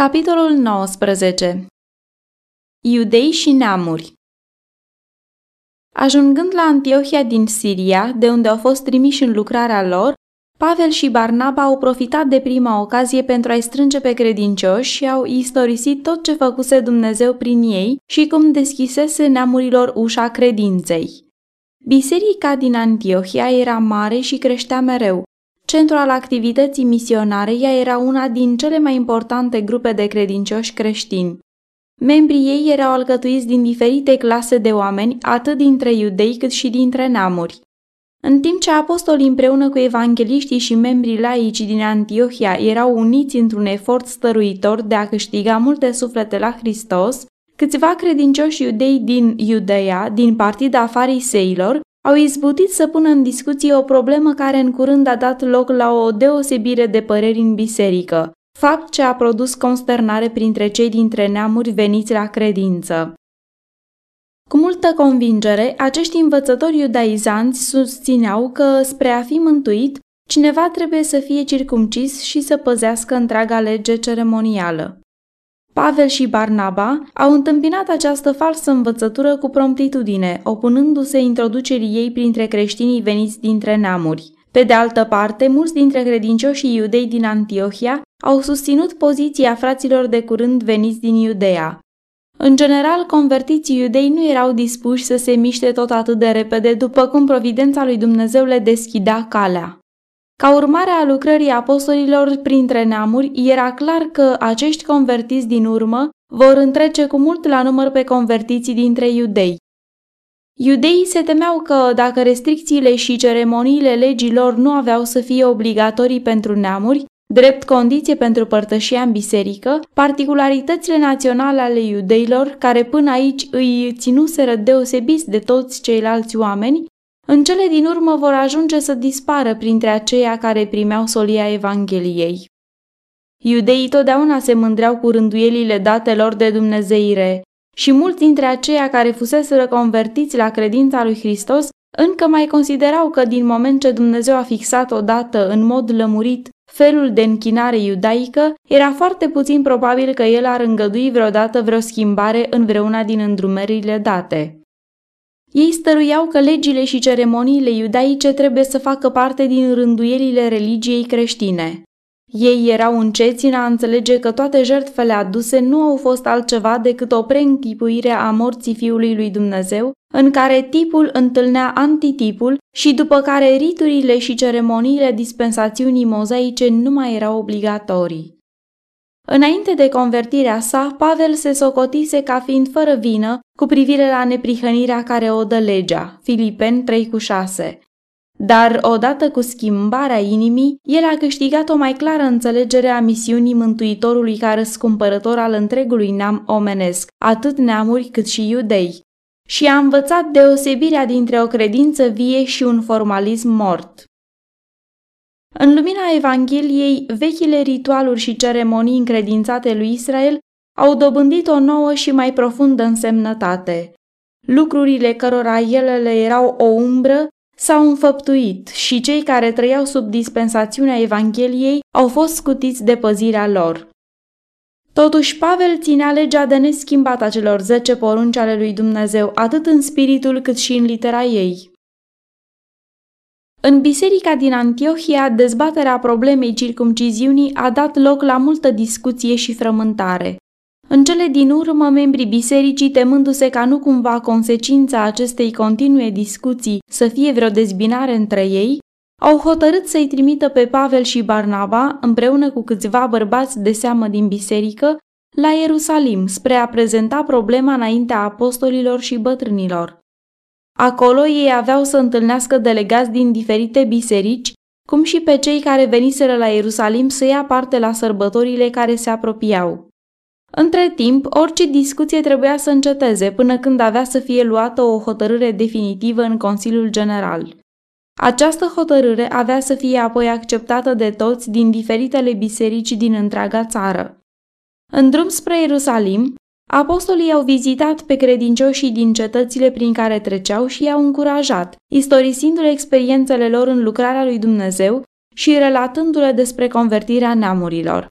Capitolul 19 Iudei și neamuri Ajungând la Antiohia din Siria, de unde au fost trimiși în lucrarea lor, Pavel și Barnaba au profitat de prima ocazie pentru a-i strânge pe credincioși și au istorisit tot ce făcuse Dumnezeu prin ei și cum deschisese neamurilor ușa credinței. Biserica din Antiohia era mare și creștea mereu. Centru al activității misionare, ea era una din cele mai importante grupe de credincioși creștini. Membrii ei erau alcătuiți din diferite clase de oameni, atât dintre iudei cât și dintre neamuri. În timp ce apostolii împreună cu evangeliștii și membrii laici din Antiohia erau uniți într-un efort stăruitor de a câștiga multe suflete la Hristos, câțiva credincioși iudei din Iudeea, din partida fariseilor, au izbutit să pună în discuție o problemă care în curând a dat loc la o deosebire de păreri în biserică, fapt ce a produs consternare printre cei dintre neamuri veniți la credință. Cu multă convingere, acești învățători iudaizanți susțineau că, spre a fi mântuit, cineva trebuie să fie circumcis și să păzească întreaga lege ceremonială. Pavel și Barnaba au întâmpinat această falsă învățătură cu promptitudine, opunându-se introducerii ei printre creștinii veniți dintre neamuri. Pe de altă parte, mulți dintre credincioșii iudei din Antiohia au susținut poziția fraților de curând veniți din Iudea. În general, convertiții iudei nu erau dispuși să se miște tot atât de repede după cum providența lui Dumnezeu le deschidea calea. Ca urmare a lucrării apostolilor printre neamuri, era clar că acești convertiți din urmă vor întrece cu mult la număr pe convertiții dintre iudei. Iudeii se temeau că, dacă restricțiile și ceremoniile legilor nu aveau să fie obligatorii pentru neamuri, drept condiție pentru părtășia în biserică, particularitățile naționale ale iudeilor, care până aici îi ținuseră deosebiți de toți ceilalți oameni, în cele din urmă vor ajunge să dispară printre aceia care primeau solia Evangheliei. Iudeii totdeauna se mândreau cu rânduielile datelor de Dumnezeire și mulți dintre aceia care fuseseră convertiți la credința lui Hristos încă mai considerau că din moment ce Dumnezeu a fixat odată în mod lămurit felul de închinare iudaică, era foarte puțin probabil că el ar îngădui vreodată vreo schimbare în vreuna din îndrumările date. Ei stăruiau că legile și ceremoniile iudaice trebuie să facă parte din rânduielile religiei creștine. Ei erau înceți în a înțelege că toate jertfele aduse nu au fost altceva decât o preînchipuire a morții Fiului lui Dumnezeu, în care tipul întâlnea antitipul și după care riturile și ceremoniile dispensațiunii mozaice nu mai erau obligatorii. Înainte de convertirea sa, Pavel se socotise ca fiind fără vină cu privire la neprihănirea care o dă legea, Filipen 3,6. Dar, odată cu schimbarea inimii, el a câștigat o mai clară înțelegere a misiunii Mântuitorului ca răscumpărător al întregului neam omenesc, atât neamuri cât și iudei, și a învățat deosebirea dintre o credință vie și un formalism mort. În lumina Evangheliei, vechile ritualuri și ceremonii încredințate lui Israel au dobândit o nouă și mai profundă însemnătate. Lucrurile cărora ele le erau o umbră s-au înfăptuit și cei care trăiau sub dispensațiunea Evangheliei au fost scutiți de păzirea lor. Totuși, Pavel ținea legea de neschimbat a celor zece porunci ale lui Dumnezeu, atât în spiritul cât și în litera ei. În biserica din Antiohia, dezbaterea problemei circumciziunii a dat loc la multă discuție și frământare. În cele din urmă, membrii bisericii, temându-se ca nu cumva consecința acestei continue discuții să fie vreo dezbinare între ei, au hotărât să-i trimită pe Pavel și Barnaba, împreună cu câțiva bărbați de seamă din biserică, la Ierusalim, spre a prezenta problema înaintea apostolilor și bătrânilor. Acolo ei aveau să întâlnească delegați din diferite biserici, cum și pe cei care veniseră la Ierusalim să ia parte la sărbătorile care se apropiau. Între timp, orice discuție trebuia să înceteze până când avea să fie luată o hotărâre definitivă în Consiliul General. Această hotărâre avea să fie apoi acceptată de toți din diferitele biserici din întreaga țară. În drum spre Ierusalim, Apostolii au vizitat pe credincioșii din cetățile prin care treceau și i-au încurajat, istorisindu-le experiențele lor în lucrarea lui Dumnezeu și relatându-le despre convertirea neamurilor.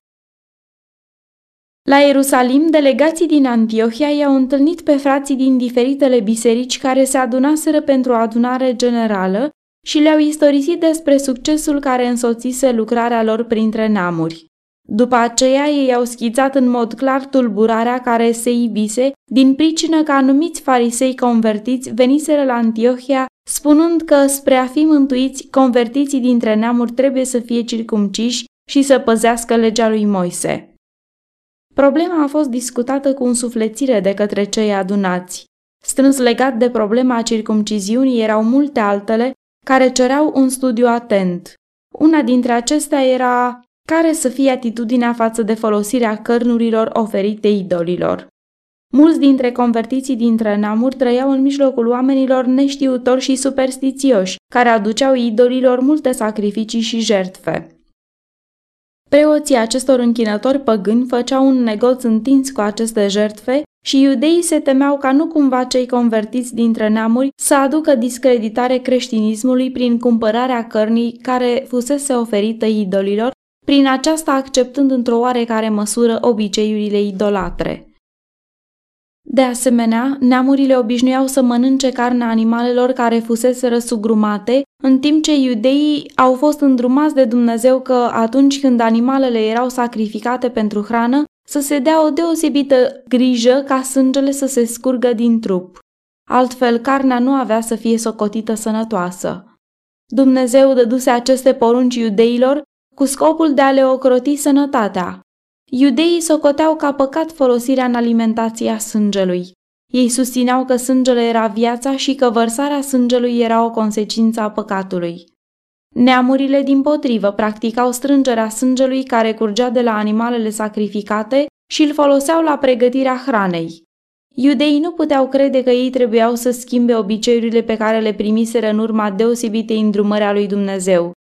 La Ierusalim, delegații din Antiohia i-au întâlnit pe frații din diferitele biserici care se adunaseră pentru o adunare generală și le-au istorisit despre succesul care însoțise lucrarea lor printre neamuri. După aceea, ei au schițat în mod clar tulburarea care se ibise din pricină că anumiți farisei convertiți veniseră la Antiohia spunând că spre a fi mântuiți, convertiții dintre neamuri trebuie să fie circumciși și să păzească legea lui Moise. Problema a fost discutată cu însuflețire de către cei adunați. Strâns legat de problema circumciziunii erau multe altele care cereau un studiu atent. Una dintre acestea era care să fie atitudinea față de folosirea cărnurilor oferite idolilor. Mulți dintre convertiții dintre neamuri trăiau în mijlocul oamenilor neștiutori și superstițioși, care aduceau idolilor multe sacrificii și jertfe. Preoții acestor închinători păgâni făceau un negoț întins cu aceste jertfe și iudeii se temeau ca nu cumva cei convertiți dintre neamuri să aducă discreditare creștinismului prin cumpărarea cărnii care fusese oferită idolilor, prin aceasta acceptând într-o oarecare măsură obiceiurile idolatre. De asemenea, neamurile obișnuiau să mănânce carnea animalelor care fusese răsugrumate, în timp ce iudeii au fost îndrumați de Dumnezeu că atunci când animalele erau sacrificate pentru hrană, să se dea o deosebită grijă ca sângele să se scurgă din trup. Altfel, carnea nu avea să fie socotită sănătoasă. Dumnezeu dăduse aceste porunci iudeilor cu scopul de a le ocroti sănătatea, Iudeii socoteau ca păcat folosirea în alimentația sângelui. Ei susțineau că sângele era viața și că vărsarea sângelui era o consecință a păcatului. Neamurile din potrivă practicau strângerea sângelui care curgea de la animalele sacrificate și îl foloseau la pregătirea hranei. Iudeii nu puteau crede că ei trebuiau să schimbe obiceiurile pe care le primiseră în urma deosebitei îndrumări a lui Dumnezeu.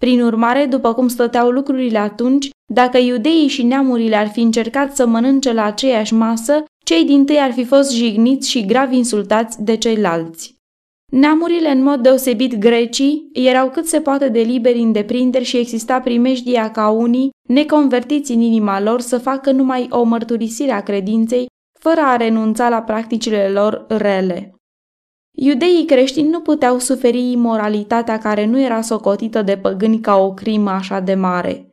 Prin urmare, după cum stăteau lucrurile atunci, dacă iudeii și neamurile ar fi încercat să mănânce la aceeași masă, cei din tâi ar fi fost jigniți și grav insultați de ceilalți. Neamurile, în mod deosebit grecii, erau cât se poate de liberi în deprinderi și exista primejdia ca unii, neconvertiți în inima lor, să facă numai o mărturisire a credinței, fără a renunța la practicile lor rele. Iudeii creștini nu puteau suferi imoralitatea care nu era socotită de păgâni ca o crimă așa de mare.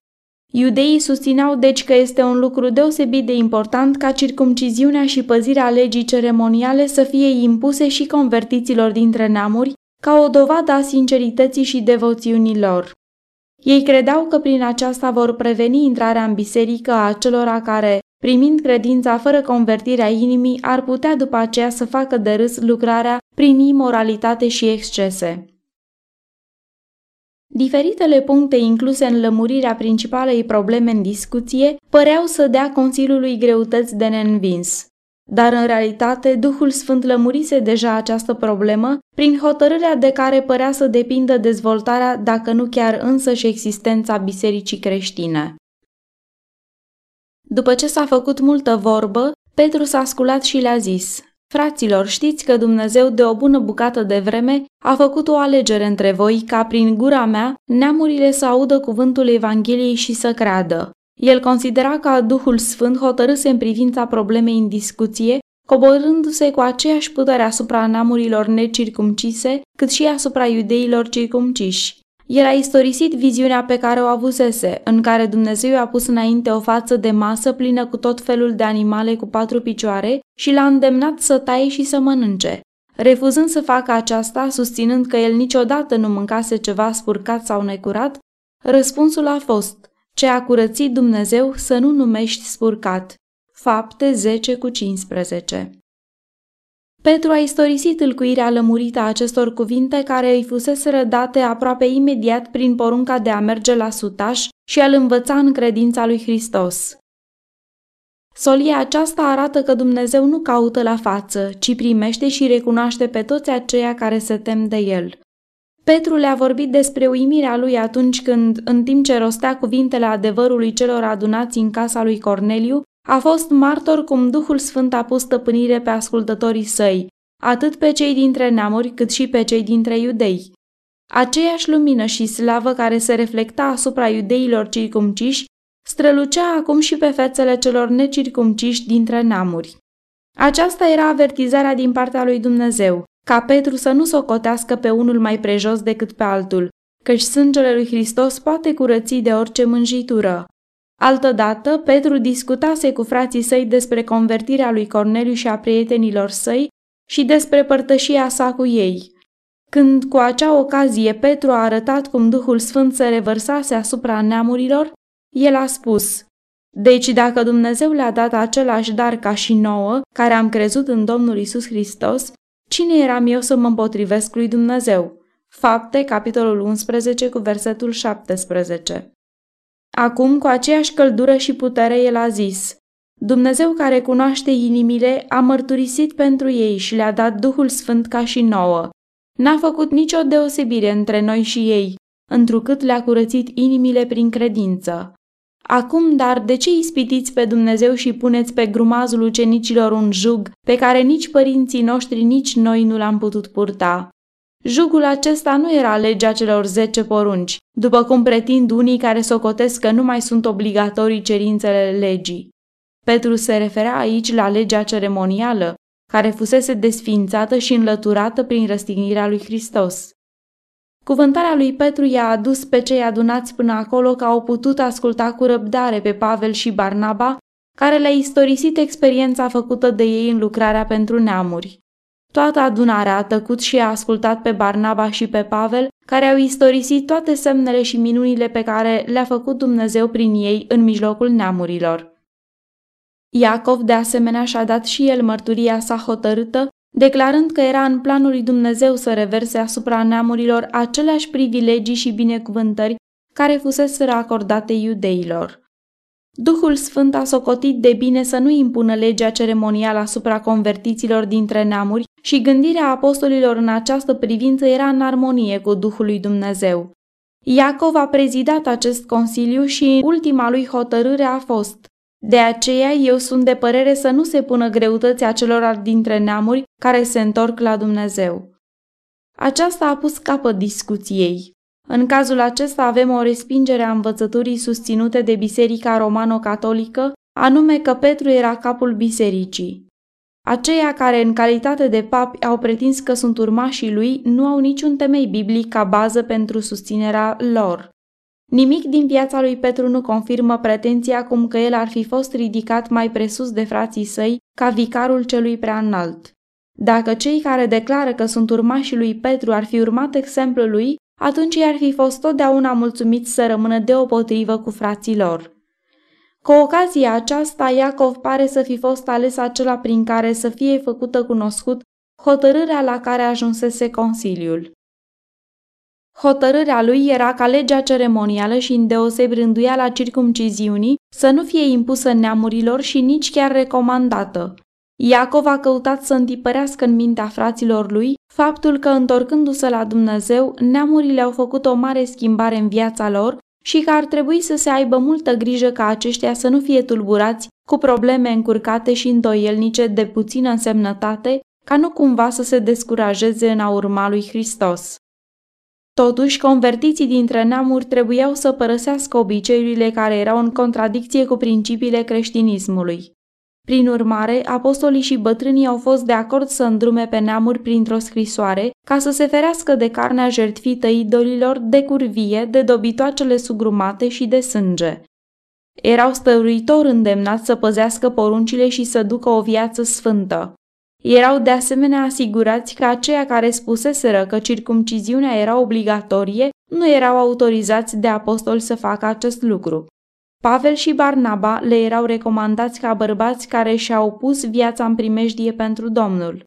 Iudeii susțineau deci că este un lucru deosebit de important ca circumciziunea și păzirea legii ceremoniale să fie impuse și convertiților dintre neamuri ca o dovadă a sincerității și devoțiunii lor. Ei credeau că prin aceasta vor preveni intrarea în biserică a acelora care, primind credința fără convertirea inimii, ar putea după aceea să facă de râs lucrarea prin imoralitate și excese. Diferitele puncte incluse în lămurirea principalei probleme în discuție păreau să dea Consiliului greutăți de neînvins. Dar în realitate, Duhul Sfânt lămurise deja această problemă prin hotărârea de care părea să depindă dezvoltarea, dacă nu chiar însă și existența bisericii creștine. După ce s-a făcut multă vorbă, Petru s-a sculat și le-a zis, Fraților, știți că Dumnezeu de o bună bucată de vreme a făcut o alegere între voi ca prin gura mea neamurile să audă cuvântul Evangheliei și să creadă. El considera că Duhul Sfânt hotărâse în privința problemei în discuție, coborându-se cu aceeași putere asupra neamurilor necircumcise, cât și asupra iudeilor circumciși. El a istorisit viziunea pe care o avusese, în care Dumnezeu a pus înainte o față de masă plină cu tot felul de animale cu patru picioare și l-a îndemnat să taie și să mănânce. Refuzând să facă aceasta, susținând că el niciodată nu mâncase ceva spurcat sau necurat, răspunsul a fost, ce a curățit Dumnezeu să nu numești spurcat. Fapte 10 cu 15 Petru a istorisit îlcuirea lămurită a acestor cuvinte care îi fusese rădate aproape imediat prin porunca de a merge la sutaș și a-l învăța în credința lui Hristos. Solia aceasta arată că Dumnezeu nu caută la față, ci primește și recunoaște pe toți aceia care se tem de el. Petru le-a vorbit despre uimirea lui atunci când, în timp ce rostea cuvintele adevărului celor adunați în casa lui Corneliu, a fost martor cum Duhul Sfânt a pus stăpânire pe ascultătorii săi, atât pe cei dintre neamuri cât și pe cei dintre iudei. Aceeași lumină și slavă care se reflecta asupra iudeilor circumciși strălucea acum și pe fețele celor necircumciși dintre neamuri. Aceasta era avertizarea din partea lui Dumnezeu, ca Petru să nu socotească pe unul mai prejos decât pe altul, căci sângele lui Hristos poate curăți de orice mânjitură. Altădată, Petru discutase cu frații săi despre convertirea lui Corneliu și a prietenilor săi și despre părtășia sa cu ei. Când cu acea ocazie Petru a arătat cum Duhul Sfânt se revărsase asupra neamurilor, el a spus, Deci dacă Dumnezeu le-a dat același dar ca și nouă, care am crezut în Domnul Isus Hristos, cine eram eu să mă împotrivesc lui Dumnezeu? Fapte, capitolul 11, cu versetul 17. Acum, cu aceeași căldură și putere, el a zis, Dumnezeu care cunoaște inimile a mărturisit pentru ei și le-a dat Duhul Sfânt ca și nouă. N-a făcut nicio deosebire între noi și ei, întrucât le-a curățit inimile prin credință. Acum, dar, de ce ispitiți pe Dumnezeu și puneți pe grumazul ucenicilor un jug pe care nici părinții noștri, nici noi nu l-am putut purta? Jugul acesta nu era legea celor zece porunci, după cum pretind unii care socotesc că nu mai sunt obligatorii cerințele legii. Petru se referea aici la legea ceremonială, care fusese desfințată și înlăturată prin răstignirea lui Hristos. Cuvântarea lui Petru i-a adus pe cei adunați până acolo că au putut asculta cu răbdare pe Pavel și Barnaba, care le-a istorisit experiența făcută de ei în lucrarea pentru neamuri. Toată adunarea a tăcut și a ascultat pe Barnaba și pe Pavel, care au istorisit toate semnele și minunile pe care le-a făcut Dumnezeu prin ei în mijlocul neamurilor. Iacov de asemenea și-a dat și el mărturia sa hotărâtă, declarând că era în planul lui Dumnezeu să reverse asupra neamurilor aceleași privilegii și binecuvântări care fuseseră acordate iudeilor. Duhul Sfânt a socotit de bine să nu impună legea ceremonială asupra convertiților dintre neamuri și gândirea apostolilor în această privință era în armonie cu Duhul lui Dumnezeu. Iacov a prezidat acest consiliu și ultima lui hotărâre a fost De aceea eu sunt de părere să nu se pună greutăți acelor dintre neamuri care se întorc la Dumnezeu. Aceasta a pus capăt discuției. În cazul acesta avem o respingere a învățăturii susținute de Biserica Romano-Catolică, anume că Petru era capul bisericii. Aceia care în calitate de papi au pretins că sunt urmașii lui nu au niciun temei biblic ca bază pentru susținerea lor. Nimic din viața lui Petru nu confirmă pretenția cum că el ar fi fost ridicat mai presus de frații săi ca vicarul celui prea înalt. Dacă cei care declară că sunt urmașii lui Petru ar fi urmat exemplul lui, atunci i-ar fi fost totdeauna mulțumiți să rămână deopotrivă cu frații lor. Cu ocazia aceasta, Iacov pare să fi fost ales acela prin care să fie făcută cunoscut hotărârea la care ajunsese Consiliul. Hotărârea lui era ca legea ceremonială și îndeoseb rânduiala circumciziunii să nu fie impusă neamurilor și nici chiar recomandată. Iacov a căutat să întipărească în mintea fraților lui faptul că, întorcându-se la Dumnezeu, neamurile au făcut o mare schimbare în viața lor și că ar trebui să se aibă multă grijă ca aceștia să nu fie tulburați cu probleme încurcate și îndoielnice de puțină însemnătate, ca nu cumva să se descurajeze în a urma lui Hristos. Totuși, convertiții dintre neamuri trebuiau să părăsească obiceiurile care erau în contradicție cu principiile creștinismului. Prin urmare, apostolii și bătrânii au fost de acord să îndrume pe neamuri printr-o scrisoare ca să se ferească de carnea jertfită idolilor, de curvie, de dobitoacele sugrumate și de sânge. Erau stăruitor îndemnați să păzească poruncile și să ducă o viață sfântă. Erau de asemenea asigurați că aceia care spuseseră că circumciziunea era obligatorie nu erau autorizați de apostoli să facă acest lucru. Pavel și Barnaba le erau recomandați ca bărbați care și-au pus viața în primejdie pentru Domnul.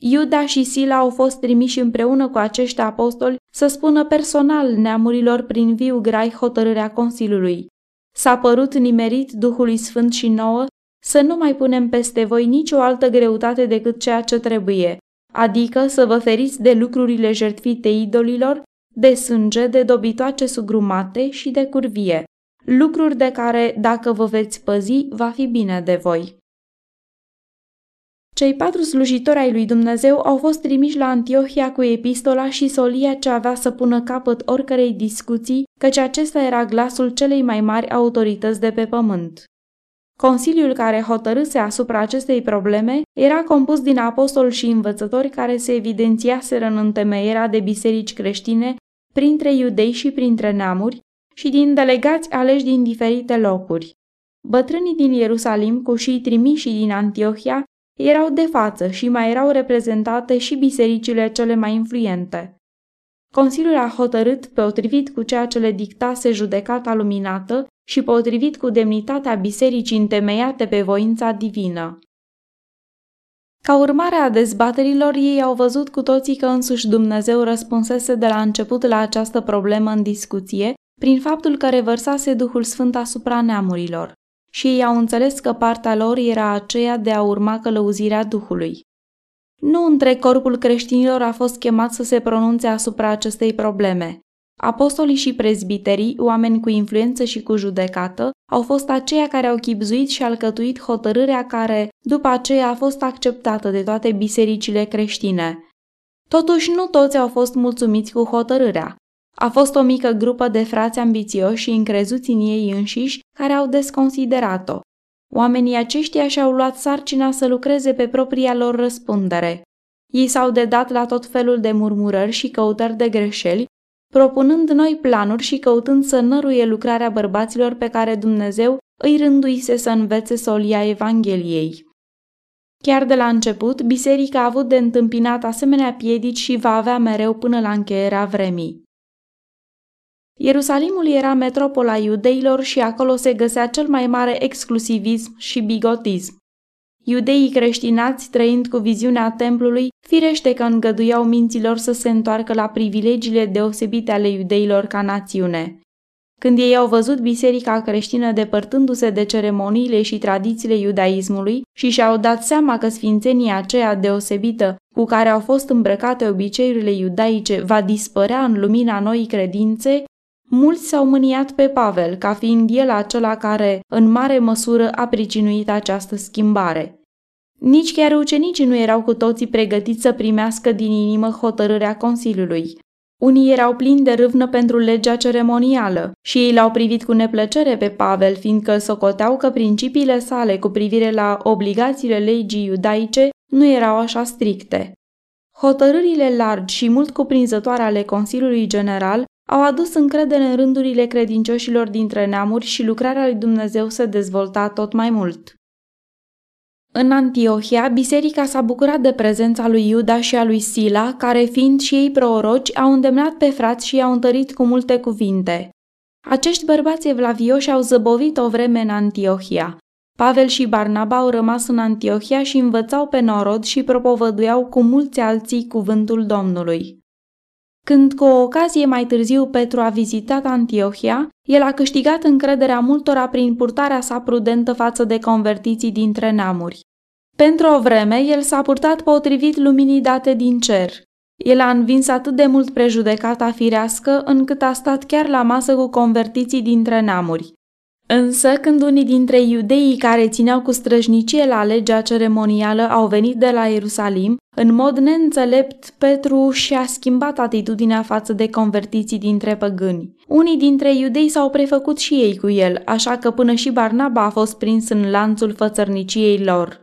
Iuda și Sila au fost trimiși împreună cu acești apostoli să spună personal neamurilor prin viu grai hotărârea Consiliului. S-a părut nimerit Duhului Sfânt și nouă să nu mai punem peste voi nicio altă greutate decât ceea ce trebuie, adică să vă feriți de lucrurile jertfite idolilor, de sânge, de dobitoace sugrumate și de curvie lucruri de care, dacă vă veți păzi, va fi bine de voi. Cei patru slujitori ai lui Dumnezeu au fost trimiși la Antiohia cu epistola și solia ce avea să pună capăt oricărei discuții, căci acesta era glasul celei mai mari autorități de pe pământ. Consiliul care hotărâse asupra acestei probleme era compus din apostoli și învățători care se evidențiaseră în întemeierea de biserici creștine printre iudei și printre neamuri și din delegați aleși din diferite locuri. Bătrânii din Ierusalim cu și trimiși din Antiohia erau de față și mai erau reprezentate și bisericile cele mai influente. Consiliul a hotărât, potrivit cu ceea ce le dictase judecata luminată și potrivit cu demnitatea bisericii întemeiate pe voința divină. Ca urmare a dezbaterilor, ei au văzut cu toții că însuși Dumnezeu răspunsese de la început la această problemă în discuție, prin faptul că revărsase Duhul Sfânt asupra neamurilor și ei au înțeles că partea lor era aceea de a urma călăuzirea Duhului. Nu între corpul creștinilor a fost chemat să se pronunțe asupra acestei probleme. Apostolii și prezbiterii, oameni cu influență și cu judecată, au fost aceia care au chipzuit și alcătuit hotărârea care, după aceea, a fost acceptată de toate bisericile creștine. Totuși, nu toți au fost mulțumiți cu hotărârea. A fost o mică grupă de frați ambițioși și încrezuți în ei înșiși care au desconsiderat-o. Oamenii aceștia și-au luat sarcina să lucreze pe propria lor răspundere. Ei s-au dedat la tot felul de murmurări și căutări de greșeli, propunând noi planuri și căutând să năruie lucrarea bărbaților pe care Dumnezeu îi rânduise să învețe solia Evangheliei. Chiar de la început, biserica a avut de întâmpinat asemenea piedici și va avea mereu până la încheierea vremii. Ierusalimul era metropola iudeilor și acolo se găsea cel mai mare exclusivism și bigotism. Iudeii creștinați, trăind cu viziunea templului, firește că îngăduiau minților să se întoarcă la privilegiile deosebite ale iudeilor ca națiune. Când ei au văzut biserica creștină depărtându-se de ceremoniile și tradițiile iudaismului și și-au dat seama că sfințenia aceea deosebită cu care au fost îmbrăcate obiceiurile iudaice va dispărea în lumina noii credințe, Mulți s-au mâniat pe Pavel ca fiind el acela care, în mare măsură, a pricinuit această schimbare. Nici chiar ucenicii nu erau cu toții pregătiți să primească din inimă hotărârea Consiliului. Unii erau plini de râvnă pentru legea ceremonială și ei l-au privit cu neplăcere pe Pavel, fiindcă socoteau că principiile sale cu privire la obligațiile legii iudaice nu erau așa stricte. Hotărârile largi și mult cuprinzătoare ale Consiliului General au adus încredere în rândurile credincioșilor dintre neamuri și lucrarea lui Dumnezeu se dezvolta tot mai mult. În Antiohia, biserica s-a bucurat de prezența lui Iuda și a lui Sila, care, fiind și ei proroci, au îndemnat pe frați și i-au întărit cu multe cuvinte. Acești bărbați evlavioși au zăbovit o vreme în Antiohia. Pavel și Barnaba au rămas în Antiohia și învățau pe norod și propovăduiau cu mulți alții cuvântul Domnului. Când cu o ocazie mai târziu Petru a vizitat Antiohia, el a câștigat încrederea multora prin purtarea sa prudentă față de convertiții dintre neamuri. Pentru o vreme, el s-a purtat potrivit luminii date din cer. El a învins atât de mult prejudecata firească, încât a stat chiar la masă cu convertiții dintre neamuri. Însă, când unii dintre iudeii care țineau cu străjnicie la legea ceremonială au venit de la Ierusalim, în mod neînțelept, Petru și-a schimbat atitudinea față de convertiții dintre păgâni. Unii dintre iudei s-au prefăcut și ei cu el, așa că până și Barnaba a fost prins în lanțul fățărniciei lor.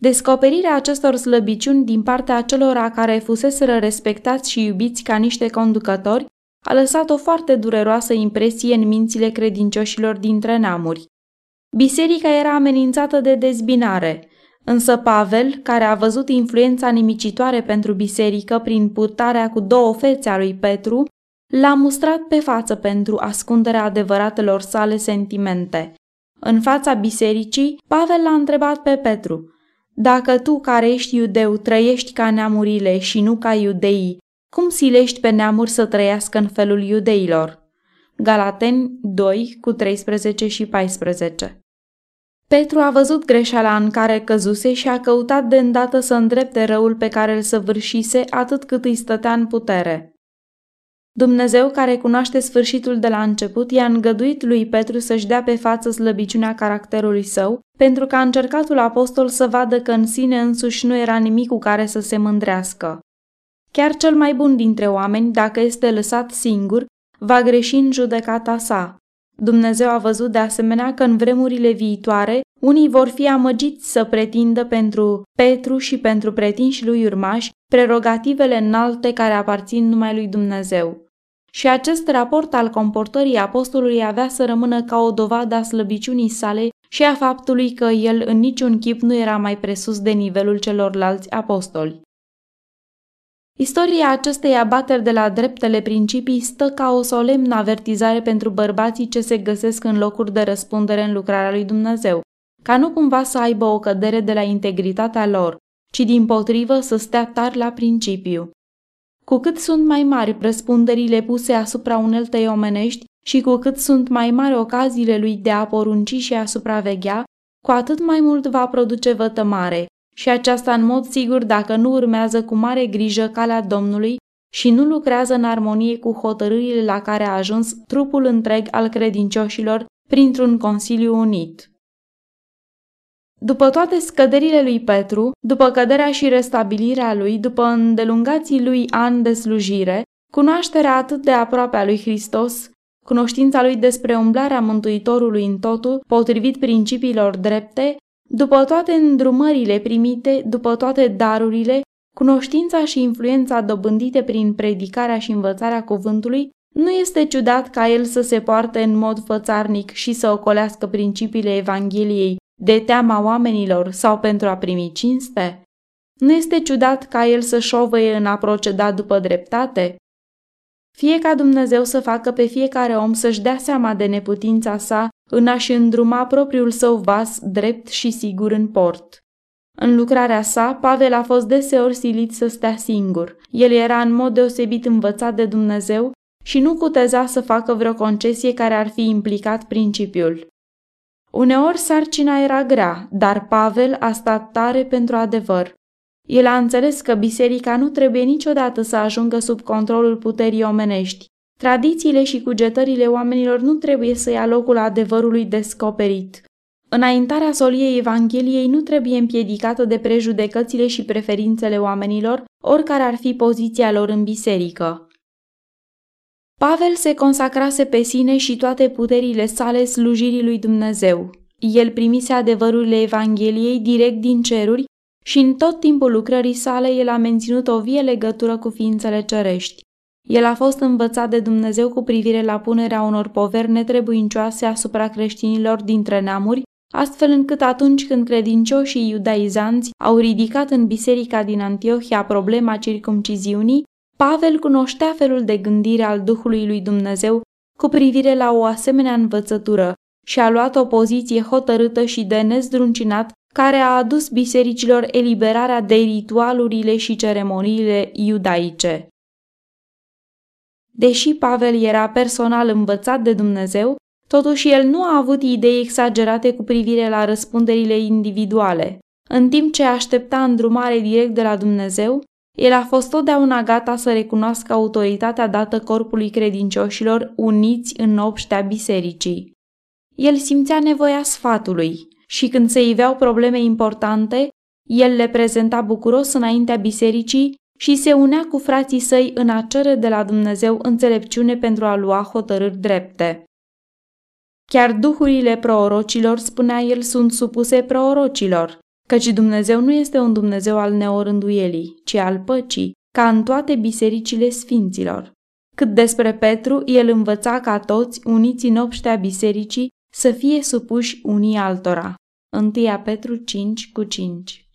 Descoperirea acestor slăbiciuni din partea acelora care fuseseră respectați și iubiți ca niște conducători a lăsat o foarte dureroasă impresie în mințile credincioșilor dintre neamuri. Biserica era amenințată de dezbinare, însă Pavel, care a văzut influența nimicitoare pentru biserică prin purtarea cu două fețe a lui Petru, l-a mustrat pe față pentru ascunderea adevăratelor sale sentimente. În fața bisericii, Pavel l-a întrebat pe Petru, Dacă tu, care ești iudeu, trăiești ca neamurile și nu ca iudeii, cum silești pe neamuri să trăiască în felul iudeilor? Galateni 2 cu 13 și 14 Petru a văzut greșeala în care căzuse și a căutat de îndată să îndrepte răul pe care îl săvârșise atât cât îi stătea în putere. Dumnezeu, care cunoaște sfârșitul de la început, i-a îngăduit lui Petru să-și dea pe față slăbiciunea caracterului său, pentru ca încercatul apostol să vadă că în sine însuși nu era nimic cu care să se mândrească. Chiar cel mai bun dintre oameni, dacă este lăsat singur, va greși în judecata sa. Dumnezeu a văzut de asemenea că în vremurile viitoare unii vor fi amăgiți să pretindă pentru Petru și pentru pretinși lui urmași prerogativele înalte care aparțin numai lui Dumnezeu. Și acest raport al comportării apostolului avea să rămână ca o dovadă a slăbiciunii sale și a faptului că el în niciun chip nu era mai presus de nivelul celorlalți apostoli. Istoria acestei abateri de la dreptele principii stă ca o solemnă avertizare pentru bărbații ce se găsesc în locuri de răspundere în lucrarea lui Dumnezeu, ca nu cumva să aibă o cădere de la integritatea lor, ci din potrivă să stea tari la principiu. Cu cât sunt mai mari răspunderile puse asupra uneltei omenești și cu cât sunt mai mari ocaziile lui de a porunci și a supraveghea, cu atât mai mult va produce vătămare, și aceasta în mod sigur dacă nu urmează cu mare grijă calea Domnului și nu lucrează în armonie cu hotărârile la care a ajuns trupul întreg al credincioșilor printr-un consiliu unit. După toate scăderile lui Petru, după căderea și restabilirea lui, după îndelungații lui ani de slujire, cunoașterea atât de aproape a lui Hristos, cunoștința lui despre umblarea Mântuitorului în totul, potrivit principiilor drepte, după toate îndrumările primite, după toate darurile, cunoștința și influența dobândite prin predicarea și învățarea cuvântului, nu este ciudat ca el să se poarte în mod fățarnic și să ocolească principiile Evangheliei de teama oamenilor sau pentru a primi cinste? Nu este ciudat ca el să șovăie în a proceda după dreptate? Fie ca Dumnezeu să facă pe fiecare om să-și dea seama de neputința sa în a-și îndruma propriul său vas drept și sigur în port. În lucrarea sa, Pavel a fost deseori silit să stea singur. El era în mod deosebit învățat de Dumnezeu și nu cuteza să facă vreo concesie care ar fi implicat principiul. Uneori sarcina era grea, dar Pavel a stat tare pentru adevăr. El a înțeles că biserica nu trebuie niciodată să ajungă sub controlul puterii omenești. Tradițiile și cugetările oamenilor nu trebuie să ia locul adevărului descoperit. Înaintarea soliei Evangheliei nu trebuie împiedicată de prejudecățile și preferințele oamenilor, oricare ar fi poziția lor în biserică. Pavel se consacrase pe sine și toate puterile sale slujirii lui Dumnezeu. El primise adevărurile Evangheliei direct din ceruri și în tot timpul lucrării sale el a menținut o vie legătură cu ființele cerești. El a fost învățat de Dumnezeu cu privire la punerea unor poveri netrebuincioase asupra creștinilor dintre neamuri, astfel încât atunci când credincioșii iudaizanți au ridicat în biserica din Antiohia problema circumciziunii, Pavel cunoștea felul de gândire al Duhului lui Dumnezeu cu privire la o asemenea învățătură și a luat o poziție hotărâtă și de nezdruncinat care a adus bisericilor eliberarea de ritualurile și ceremoniile iudaice. Deși Pavel era personal învățat de Dumnezeu, totuși el nu a avut idei exagerate cu privire la răspunderile individuale. În timp ce aștepta îndrumare direct de la Dumnezeu, el a fost totdeauna gata să recunoască autoritatea dată corpului credincioșilor uniți în obștea bisericii. El simțea nevoia sfatului și când se iveau probleme importante, el le prezenta bucuros înaintea bisericii și se unea cu frații săi în a cere de la Dumnezeu înțelepciune pentru a lua hotărâri drepte. Chiar duhurile proorocilor, spunea el, sunt supuse proorocilor, căci Dumnezeu nu este un Dumnezeu al neorânduielii, ci al păcii, ca în toate bisericile sfinților. Cât despre Petru, el învăța ca toți, uniți în obștea bisericii, să fie supuși unii altora. 1 Petru 5 cu 5